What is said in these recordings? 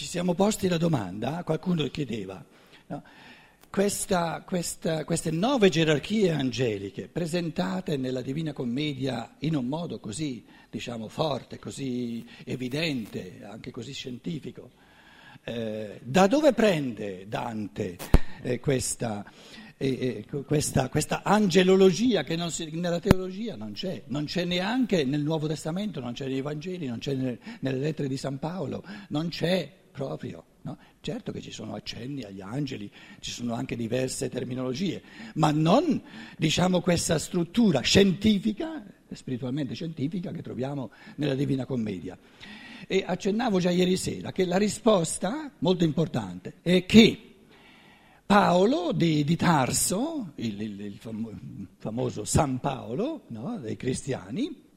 ci siamo posti la domanda, qualcuno chiedeva, no? questa, questa, queste nove gerarchie angeliche presentate nella Divina Commedia in un modo così, diciamo, forte, così evidente, anche così scientifico, eh, da dove prende Dante eh, questa, eh, questa, questa, angelologia che si, nella teologia non c'è, non c'è neanche nel Nuovo Testamento, non c'è nei Vangeli, non c'è nelle, nelle lettere di San Paolo, non c'è proprio. No? Certo che ci sono accenni agli angeli, ci sono anche diverse terminologie, ma non diciamo questa struttura scientifica, spiritualmente scientifica, che troviamo nella Divina Commedia. E accennavo già ieri sera che la risposta, molto importante, è che Paolo di, di Tarso, il, il, il, famoso San Paolo no, dei cristiani,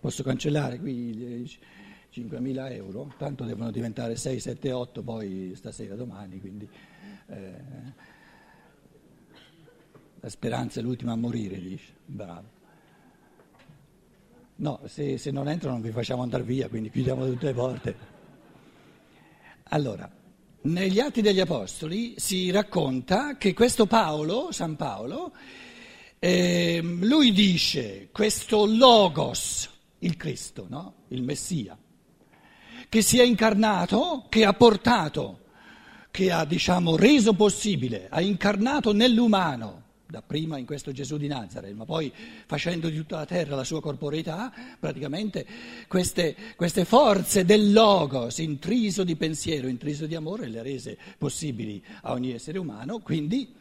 posso cancellare qui 5.000 euro, tanto devono diventare 6, 7, 8 poi stasera, domani, quindi eh, la speranza è l'ultima a morire, dice, bravo. No, se, se non entrano vi facciamo andare via, quindi chiudiamo tutte le porte. Allora, negli Atti degli Apostoli si racconta che questo Paolo, San Paolo, eh, lui dice questo Logos, il Cristo, no? il Messia, che si è incarnato, che ha portato, che ha diciamo, reso possibile, ha incarnato nell'umano, dapprima in questo Gesù di Nazareth, ma poi facendo di tutta la terra la sua corporeità, praticamente queste, queste forze del logos, intriso di pensiero, intriso di amore, le ha rese possibili a ogni essere umano, quindi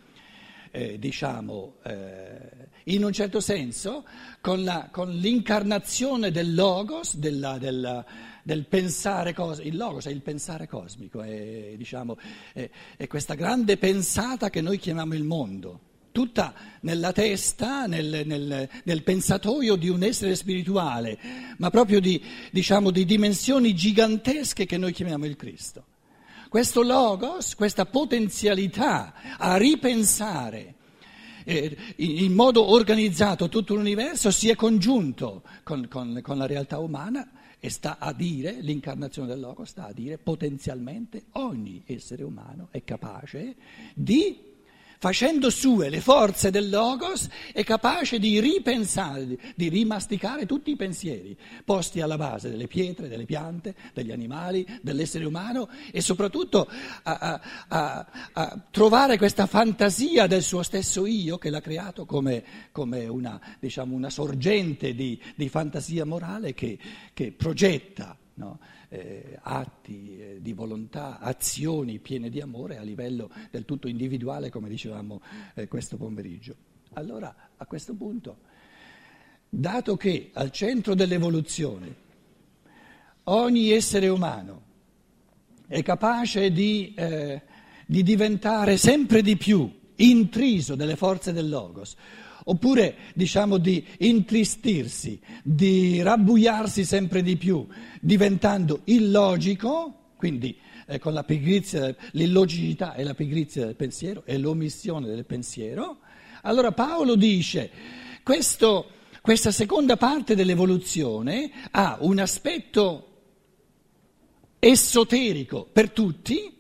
eh, diciamo, eh, in un certo senso, con, la, con l'incarnazione del logos, della, della del pensare cosmico, il logos è il pensare cosmico, è, diciamo, è, è questa grande pensata che noi chiamiamo il mondo tutta nella testa, nel, nel, nel, pensatoio di un essere spirituale, ma proprio di, diciamo, di dimensioni gigantesche che noi chiamiamo il Cristo. Questo logos, questa potenzialità a ripensare eh, in modo organizzato tutto l'universo si è congiunto con, con, con la realtà umana e sta a dire, l'incarnazione del Logo sta a dire potenzialmente ogni essere umano è capace di, facendo sue le forze del Logos, è capace di ripensare, di rimasticare tutti i pensieri posti alla base delle pietre, delle piante, degli animali, dell'essere umano e soprattutto a, a, a, trovare questa fantasia del suo stesso io che l'ha creato come, come una, diciamo, una, sorgente di, di fantasia morale che che progetta no, eh, atti eh, di volontà, azioni piene di amore a livello del tutto individuale, come dicevamo eh, questo pomeriggio. Allora, a questo punto, dato che al centro dell'evoluzione ogni essere umano è capace di, eh, di diventare sempre di più intriso delle forze del Logos, oppure diciamo di intristirsi, di rabbuiarsi sempre di più, diventando illogico, quindi eh, con la pigrizia, l'illogicità e la pigrizia del pensiero e l'omissione del pensiero, allora Paolo dice questo, questa seconda parte dell'evoluzione ha un aspetto esoterico per tutti,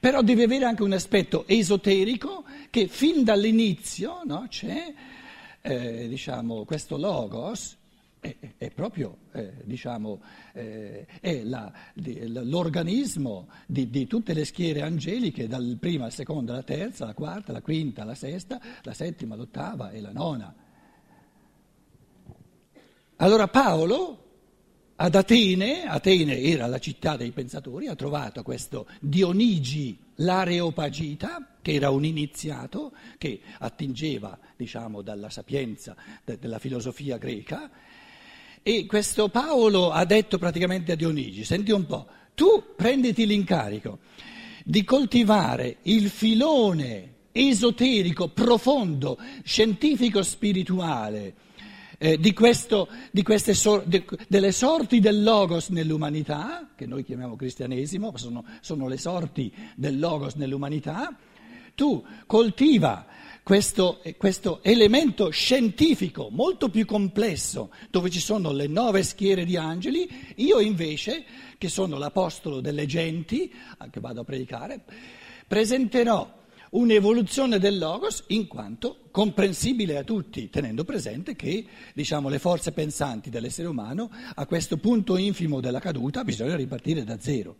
però deve avere anche un aspetto esoterico che fin dall'inizio no, c'è eh, diciamo, questo logos è, è proprio eh, diciamo, eh, è la, di, l'organismo di, di, tutte le schiere angeliche, dal prima al secondo alla terza, alla quarta, alla quinta, alla sesta, la settima, l'ottava e la nona. Allora Paolo ad Atene, Atene era la città dei pensatori, ha trovato questo Dionigi l'Areopagita, che era un iniziato che attingeva diciamo, dalla sapienza de- della filosofia greca, e questo Paolo ha detto praticamente a Dionigi, senti un po', tu prenditi l'incarico di coltivare il filone esoterico, profondo, scientifico, spirituale, eh, di, questo, di queste sor- di, delle sorti del logos nell'umanità, che noi chiamiamo cristianesimo, sono, sono le sorti del logos nell'umanità, tu coltiva questo, questo, elemento scientifico molto più complesso, dove ci sono le nove schiere di angeli, io invece, che sono l'apostolo delle genti, anche vado a predicare, presenterò un'evoluzione del logos in quanto comprensibile a tutti, tenendo presente che diciamo, le forze pensanti dell'essere umano a questo punto infimo della caduta bisogna ripartire da zero.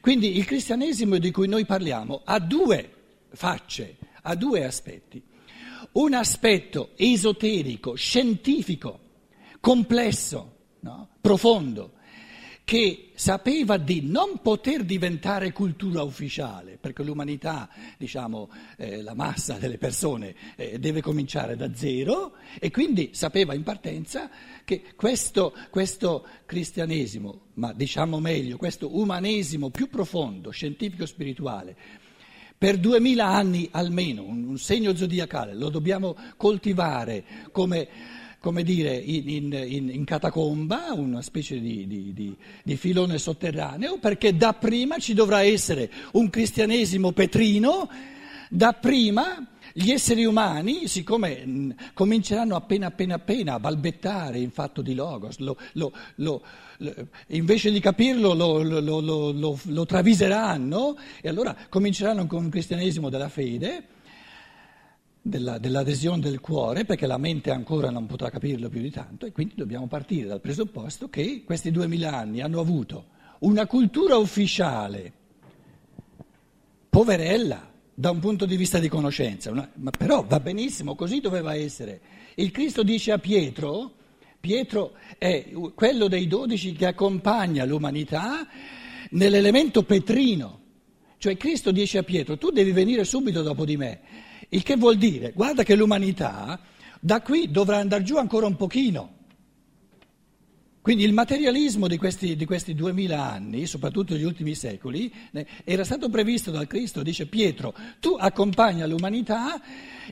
Quindi il cristianesimo di cui noi parliamo ha due facce, ha due aspetti. Un aspetto esoterico, scientifico, complesso, no? profondo, che sapeva di non poter diventare cultura ufficiale, perché l'umanità, diciamo, eh, la massa delle persone eh, deve cominciare da zero e quindi sapeva in partenza che questo, questo cristianesimo, ma diciamo meglio, questo umanesimo più profondo, scientifico-spirituale, per duemila anni almeno, un, un segno zodiacale, lo dobbiamo coltivare come come dire, in, in, in catacomba, una specie di, di, di, di, filone sotterraneo, perché dapprima ci dovrà essere un cristianesimo petrino, dapprima gli esseri umani, siccome mh, cominceranno appena appena appena a balbettare in fatto di logos, lo, lo, lo, invece di capirlo lo, traviseranno e allora cominceranno con un cristianesimo della fede della, dell'adesione del cuore, perché la mente ancora non potrà capirlo più di tanto, e quindi dobbiamo partire dal presupposto che questi duemila anni hanno avuto una cultura ufficiale poverella da un punto di vista di conoscenza, una, ma però va benissimo, così doveva essere. Il Cristo dice a Pietro, Pietro è quello dei dodici che accompagna l'umanità nell'elemento petrino, cioè Cristo dice a Pietro, tu devi venire subito dopo di me. Il che vuol dire, guarda che l'umanità da qui dovrà andare giù ancora un pochino. Quindi il materialismo di questi, di questi duemila anni, soprattutto negli ultimi secoli, era stato previsto dal Cristo, dice Pietro, tu accompagna l'umanità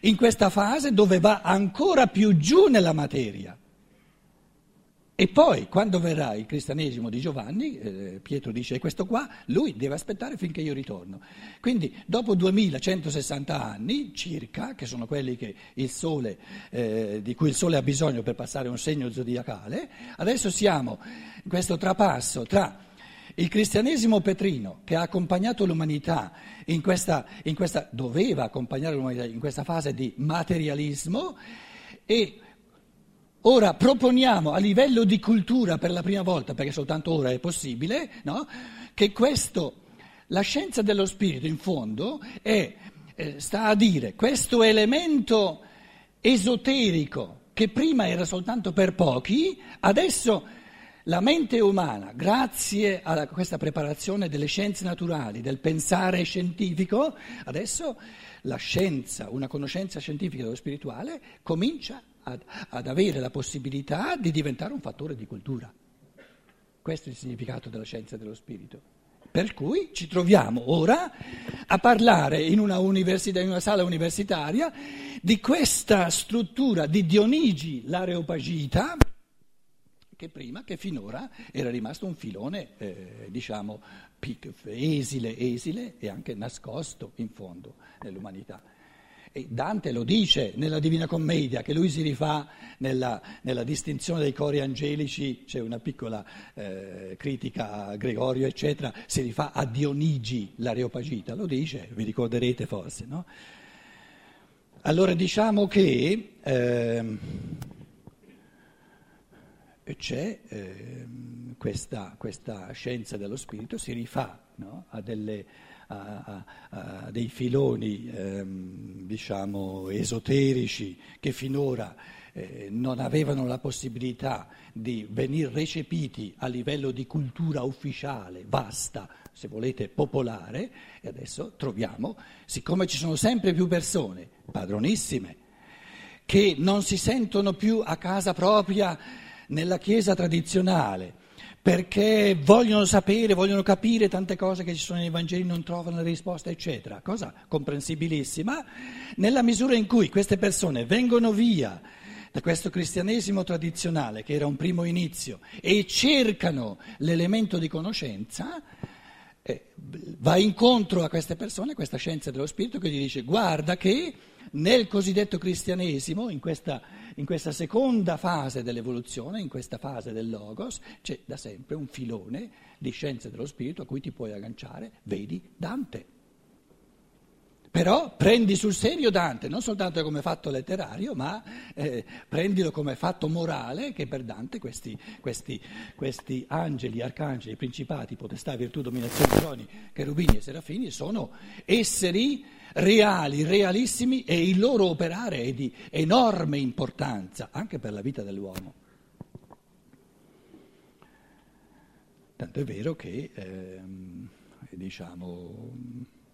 in questa fase dove va ancora più giù nella materia. E poi, quando verrà il cristianesimo di Giovanni, eh, Pietro dice, questo qua, lui deve aspettare finché io ritorno. Quindi, dopo 2160 anni circa, che sono quelli sole, eh, di cui il Sole ha bisogno per passare un segno zodiacale, adesso siamo in questo trapasso tra il cristianesimo petrino che ha accompagnato l'umanità in questa, in questa doveva accompagnare l'umanità in questa fase di materialismo e Ora proponiamo a livello di cultura per la prima volta, perché soltanto ora è possibile, no? che questo, la scienza dello spirito in fondo è, eh, sta a dire questo elemento esoterico che prima era soltanto per pochi, adesso la mente umana, grazie a questa preparazione delle scienze naturali, del pensare scientifico, adesso la scienza, una conoscenza scientifica dello spirituale, comincia ad, ad avere la possibilità di diventare un fattore di cultura. Questo è il significato della scienza dello spirito. Per cui ci troviamo ora a parlare in una, in una, sala universitaria di questa struttura di Dionigi l'Areopagita, che prima, che finora era rimasto un filone, eh, diciamo, esile, esile e anche nascosto in fondo nell'umanità. Dante lo dice nella Divina Commedia, che lui si rifà nella, nella distinzione dei cori angelici, c'è una piccola eh, critica a Gregorio, eccetera, si rifà a Dionigi l'Areopagita, lo dice, vi ricorderete forse, no? Allora diciamo che eh, c'è eh, questa, questa, scienza dello spirito, si rifà no? a delle a, a, a dei filoni ehm, diciamo esoterici che finora eh, non avevano la possibilità di venire recepiti a livello di cultura ufficiale, vasta, se volete popolare, e adesso troviamo, siccome ci sono sempre più persone, padronissime, che non si sentono più a casa propria nella Chiesa tradizionale, perché vogliono sapere, vogliono capire tante cose che ci sono nei Vangeli, non trovano risposte, eccetera. Cosa comprensibilissima, nella misura in cui queste persone vengono via da questo cristianesimo tradizionale, che era un primo inizio, e cercano l'elemento di conoscenza, eh, va incontro a queste persone questa scienza dello spirito che gli dice guarda che nel cosiddetto cristianesimo, in questa, in questa, seconda fase dell'evoluzione, in questa fase del logos, c'è da sempre un filone di scienze dello spirito a cui ti puoi agganciare, vedi Dante. Però prendi sul serio Dante, non soltanto come fatto letterario, ma eh, prendilo come fatto morale, che per Dante questi, questi, questi angeli, arcangeli, principati, potestà, virtù, dominazione, troni, cherubini e serafini sono esseri reali, realissimi e il loro operare è di enorme importanza anche per la vita dell'uomo. Tanto è vero che, ehm, diciamo,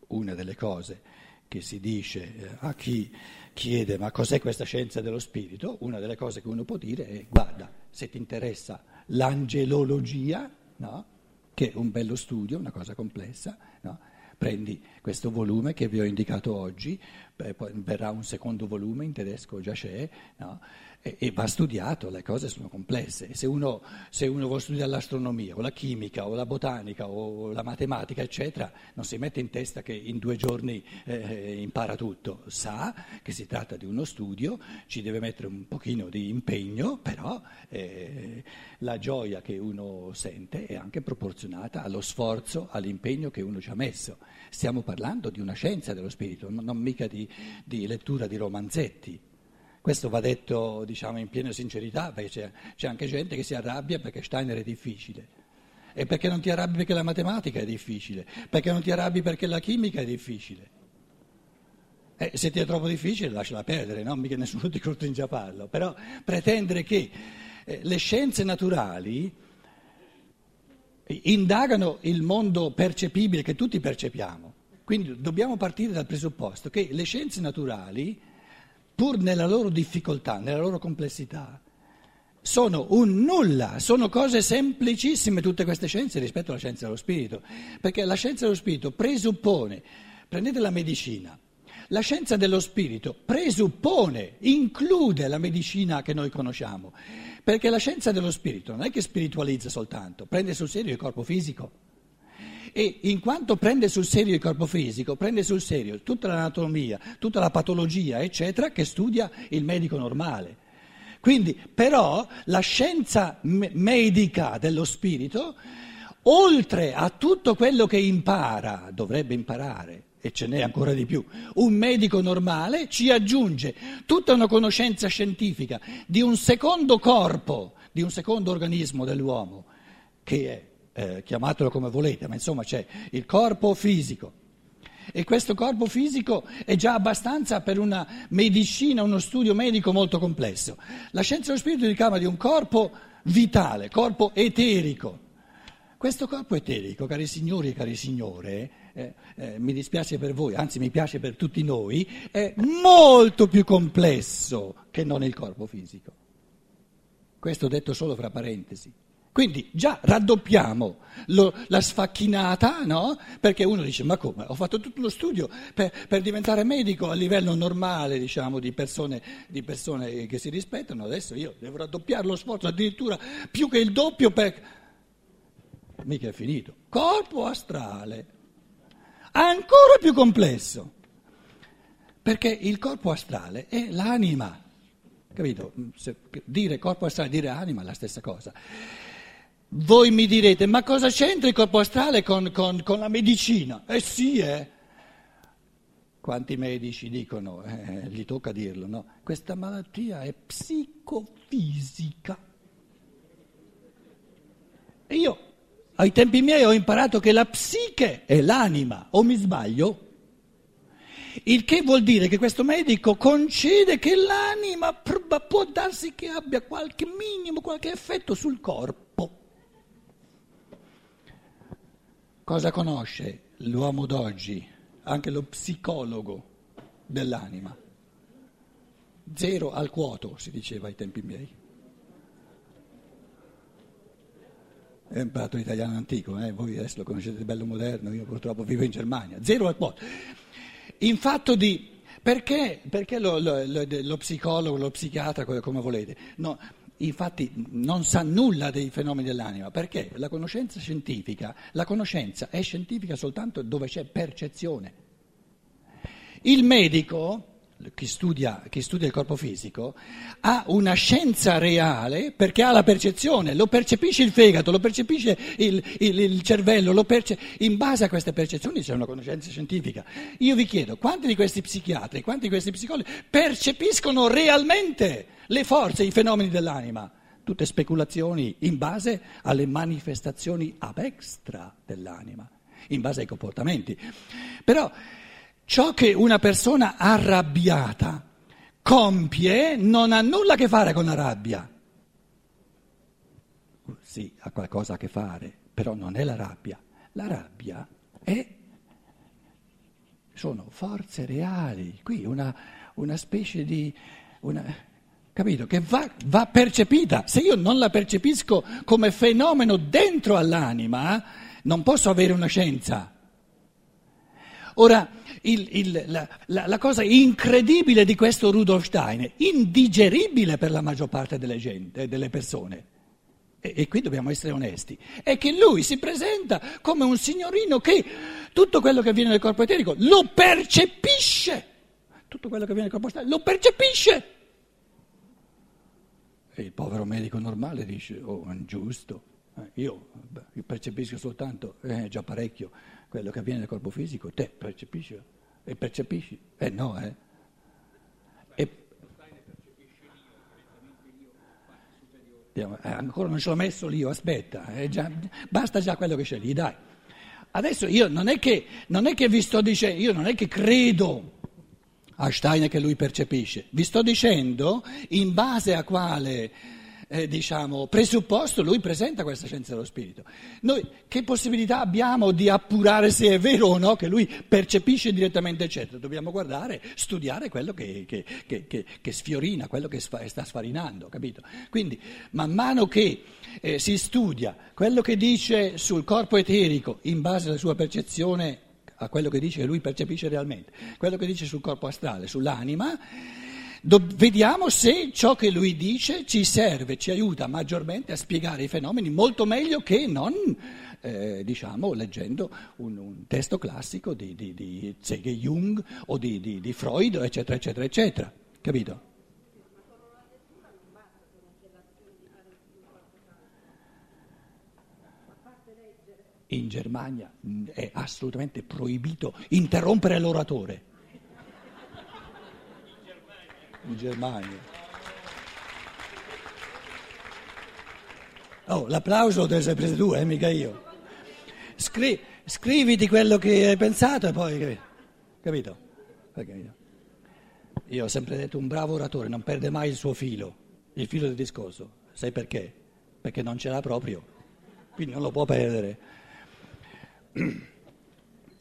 una delle cose che si dice eh, a chi chiede ma cos'è questa scienza dello spirito, una delle cose che uno può dire è guarda, se ti interessa l'angelologia, no? che è un bello studio, una cosa complessa, no? Prendi questo volume che vi ho indicato oggi, poi verrà un secondo volume in tedesco, già c'è, no? E, va studiato, le cose sono complesse. Se uno, se uno vuole studiare l'astronomia o la chimica o la botanica o la matematica, eccetera, non si mette in testa che in due giorni eh, impara tutto, sa che si tratta di uno studio, ci deve mettere un pochino di impegno, però eh, la gioia che uno sente è anche proporzionata allo sforzo, all'impegno che uno ci ha messo. Stiamo parlando di una scienza dello spirito, non mica di, di lettura di romanzetti. Questo va detto diciamo, in piena sincerità, perché c'è, c'è, anche gente che si arrabbia perché Steiner è difficile. E perché non ti arrabbi perché la matematica è difficile? Perché non ti arrabbi perché la chimica è difficile? Eh, se ti è troppo difficile lasciala perdere, no? Mica nessuno ti costringe a farlo. Però pretendere che eh, le scienze naturali indagano il mondo percepibile che tutti percepiamo. Quindi dobbiamo partire dal presupposto che le scienze naturali pur nella loro difficoltà, nella loro complessità, sono un nulla, sono cose semplicissime tutte queste scienze rispetto alla scienza dello spirito, perché la scienza dello spirito presuppone, prendete la medicina, la scienza dello spirito presuppone, include la medicina che noi conosciamo, perché la scienza dello spirito non è che spiritualizza soltanto, prende sul serio il corpo fisico e in quanto prende sul serio il corpo fisico, prende sul serio tutta l'anatomia, tutta la patologia, eccetera, che studia il medico normale. Quindi, però, la scienza me- medica dello spirito, oltre a tutto quello che impara, dovrebbe imparare, e ce n'è ancora di più, un medico normale ci aggiunge tutta una conoscenza scientifica di un secondo corpo, di un secondo organismo dell'uomo, che è eh, chiamatelo come volete, ma insomma c'è il corpo fisico. E questo corpo fisico è già abbastanza per una medicina, uno studio medico molto complesso. La scienza dello spirito ricama di un corpo vitale, corpo eterico. Questo corpo eterico, cari signori e cari signore, eh, eh, mi dispiace per voi, anzi mi piace per tutti noi, è molto più complesso che non il corpo fisico. Questo detto solo fra parentesi. Quindi già raddoppiamo lo, la sfacchinata, no? Perché uno dice, ma come? Ho fatto tutto lo studio per, per diventare medico a livello normale, diciamo, di persone, di persone, che si rispettano, adesso io devo raddoppiare lo sforzo, addirittura più che il doppio per... Mica è finito. Corpo astrale, ancora più complesso, perché il corpo astrale è l'anima, capito? Se, dire corpo astrale, dire anima è la stessa cosa. Voi mi direte, ma cosa c'entra il corpo astrale con, con, con la medicina? Eh sì, eh. Quanti medici dicono, eh, gli tocca dirlo, no? Questa malattia è psicofisica. E io, ai tempi miei, ho imparato che la psiche è l'anima, o mi sbaglio? Il che vuol dire che questo medico concede che l'anima può darsi che abbia qualche minimo, qualche effetto sul corpo. Cosa conosce l'uomo d'oggi, anche lo psicologo dell'anima? Zero al quoto, si diceva ai tempi miei. È imparato l'italiano antico, eh? voi adesso lo conoscete bello moderno, io purtroppo vivo in Germania. Zero al quoto. In fatto di... Perché, perché lo, lo, lo, lo, psicologo, lo psichiatra, come volete? No, infatti non sa nulla dei fenomeni dell'anima, perché la conoscenza scientifica, la conoscenza è scientifica soltanto dove c'è percezione. Il medico chi studia, chi studia, il corpo fisico, ha una scienza reale perché ha la percezione, lo percepisce il fegato, lo percepisce il, il, il cervello, perce... in base a queste percezioni c'è una conoscenza scientifica. Io vi chiedo, quanti di questi psichiatri, quanti di questi psicologi percepiscono realmente le forze, i fenomeni dell'anima? Tutte speculazioni in base alle manifestazioni ab extra dell'anima, in base ai comportamenti. Però Ciò che una persona arrabbiata compie non ha nulla a che fare con la rabbia. Sì, ha qualcosa a che fare, però non è la rabbia. La rabbia è, sono forze reali, qui una, una specie di... Una, capito? Che va, va percepita. Se io non la percepisco come fenomeno dentro all'anima, non posso avere una scienza. Ora, il, il, la, la, la, cosa incredibile di questo Rudolf Steiner, indigeribile per la maggior parte delle, gente, delle persone, e, e qui dobbiamo essere onesti, è che lui si presenta come un signorino che tutto quello che avviene nel corpo eterico lo percepisce, tutto quello che avviene nel corpo astrale lo percepisce. E il povero medico normale dice, oh, è ingiusto, eh, io, percepisco soltanto, eh, già parecchio, quello che avviene nel corpo fisico, te percepisci e percepisci? Eh no, eh. E... Eh, ancora non ce l'ho messo lì, aspetta, eh, già, basta già quello che scegli, dai. Adesso io non è, che, non è che vi sto dicendo, io non è che credo a Steiner che lui percepisce, vi sto dicendo in base a quale eh, diciamo, presupposto, lui presenta questa scienza dello spirito. Noi che possibilità abbiamo di appurare se è vero o no che lui percepisce direttamente, eccetera? Dobbiamo guardare, studiare quello che, che, che, che sfiorina, quello che sta sfarinando, capito? Quindi, man mano che eh, si studia quello che dice sul corpo eterico in base alla sua percezione, a quello che dice lui percepisce realmente, quello che dice sul corpo astrale, sull'anima, Do- vediamo se ciò che lui dice ci serve, ci aiuta maggiormente a spiegare i fenomeni molto meglio che non, eh, diciamo, leggendo un, un, testo classico di, di, di Jung o di, di, di Freud, eccetera, eccetera, eccetera. Capito? In Germania è assolutamente proibito interrompere l'oratore. in Germania. Oh, l'applauso deve essere preso tu, eh, mica io. Scri- scriviti quello che hai pensato e poi, capito? capito? Io ho sempre detto un bravo oratore non perde mai il suo filo, il filo del discorso. Sai perché? Perché non ce l'ha proprio, quindi non lo può perdere.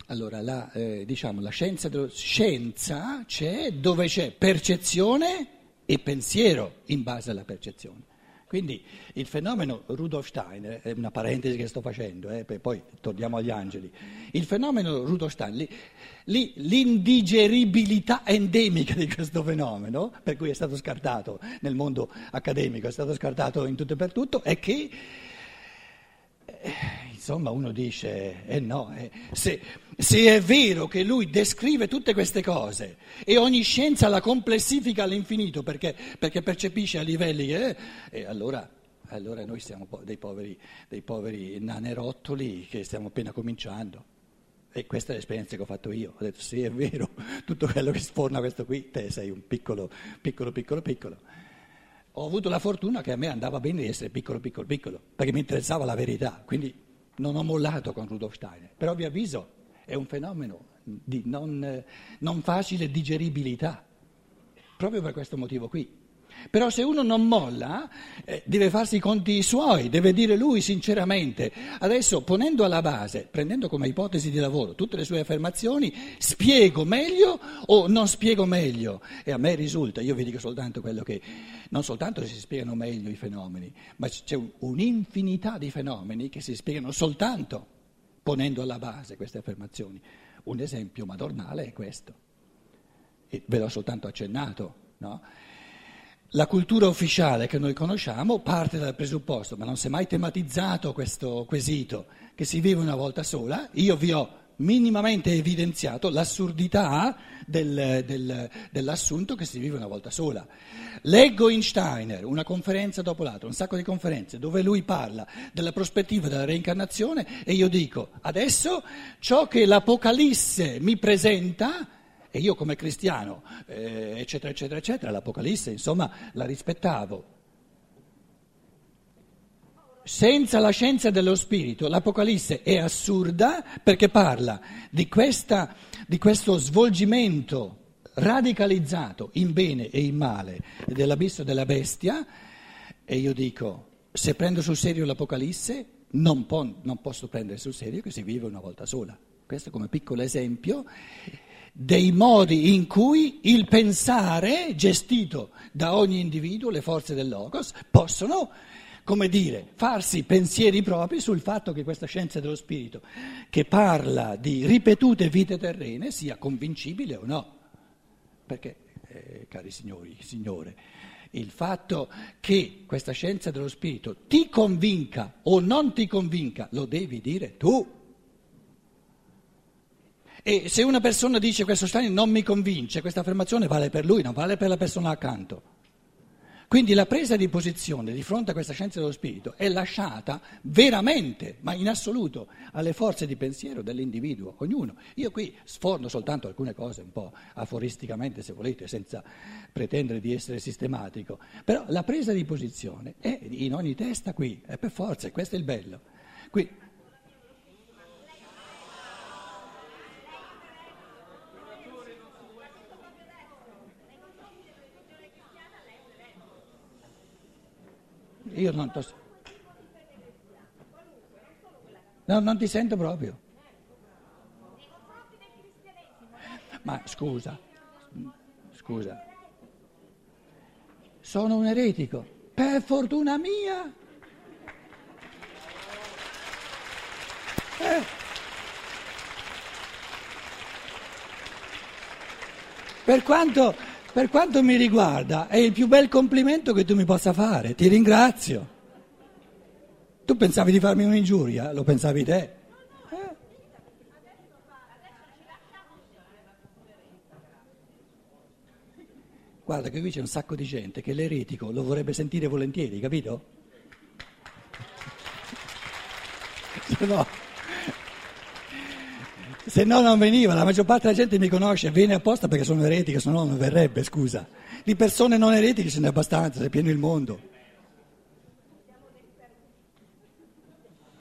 Allora, la, eh, diciamo, la scienza, dello, scienza c'è dove c'è percezione e pensiero in base alla percezione. Quindi il fenomeno Rudolf Steiner, è una parentesi che sto facendo, eh, poi torniamo agli angeli, il fenomeno Rudolf Steiner, lì, l'indigeribilità endemica di questo fenomeno, per cui è stato scartato nel mondo accademico, è stato scartato in tutto e per tutto, è che insomma uno dice, eh no, eh, se, se, è vero che lui descrive tutte queste cose e ogni scienza la complessifica all'infinito perché, perché percepisce a livelli, eh, e allora, allora, noi siamo dei poveri, dei poveri nanerottoli che stiamo appena cominciando. E questa è l'esperienza che ho fatto io. Ho detto, sì, è vero, tutto quello che sforna questo qui, te sei un piccolo, piccolo, piccolo, piccolo. Ho avuto la fortuna che a me andava bene di essere piccolo, piccolo, piccolo, perché mi interessava la verità. Quindi non ho mollato con Rudolf Steiner, però vi avviso, è un fenomeno di non, non facile digeribilità, proprio per questo motivo qui. Però se uno non molla, eh, deve farsi i conti suoi, deve dire lui sinceramente. Adesso, ponendo alla base, prendendo come ipotesi di lavoro tutte le sue affermazioni, spiego meglio o non spiego meglio? E a me risulta, io vi dico soltanto quello che, non soltanto si spiegano meglio i fenomeni, ma c'è un'infinità di fenomeni che si spiegano soltanto ponendo alla base queste affermazioni. Un esempio madornale è questo. E ve l'ho soltanto accennato, no? La cultura ufficiale che noi conosciamo parte dal presupposto, ma non si è mai tematizzato questo quesito, che si vive una volta sola. Io vi ho minimamente evidenziato l'assurdità del, del, dell'assunto che si vive una volta sola. Leggo in Steiner una conferenza dopo l'altra, un sacco di conferenze, dove lui parla della prospettiva della reincarnazione e io dico, adesso ciò che l'Apocalisse mi presenta, e io come cristiano, eh, eccetera, eccetera, eccetera, l'Apocalisse insomma la rispettavo. Senza la scienza dello spirito l'Apocalisse è assurda perché parla di, questa, di questo svolgimento radicalizzato in bene e in male dell'abisso della bestia e io dico, se prendo sul serio l'Apocalisse non, po- non posso prendere sul serio che si vive una volta sola. Questo come piccolo esempio dei modi in cui il pensare, gestito da ogni individuo, le forze del Logos, possono come dire, farsi pensieri propri sul fatto che questa scienza dello spirito, che parla di ripetute vite terrene, sia convincibile o no. Perché, eh, cari signori, signore, il fatto che questa scienza dello spirito ti convinca o non ti convinca, lo devi dire tu. E se una persona dice questo Stein non mi convince, questa affermazione vale per lui, non vale per la persona accanto. Quindi la presa di posizione di fronte a questa scienza dello spirito è lasciata veramente, ma in assoluto, alle forze di pensiero dell'individuo, ognuno. Io qui sforno soltanto alcune cose un po' aforisticamente, se volete, senza pretendere di essere sistematico, però la presa di posizione è in ogni testa qui, è per forza, questo è il bello. Qui, Io non, to... no, non ti sento proprio. Ma scusa, scusa, sono un eretico, per fortuna mia. Eh. Per quanto per quanto mi riguarda, è il più bel complimento che tu mi possa fare. Ti ringrazio. Tu pensavi di farmi un'ingiuria? Lo pensavi te? Eh? Guarda che qui c'è un sacco di gente che l'eretico lo vorrebbe sentire volentieri, capito? Se no se no non veniva, la maggior parte della gente mi conosce, viene apposta perché sono eretico, se no non verrebbe, scusa. Di persone non eretiche ce n'è abbastanza, è pieno il mondo.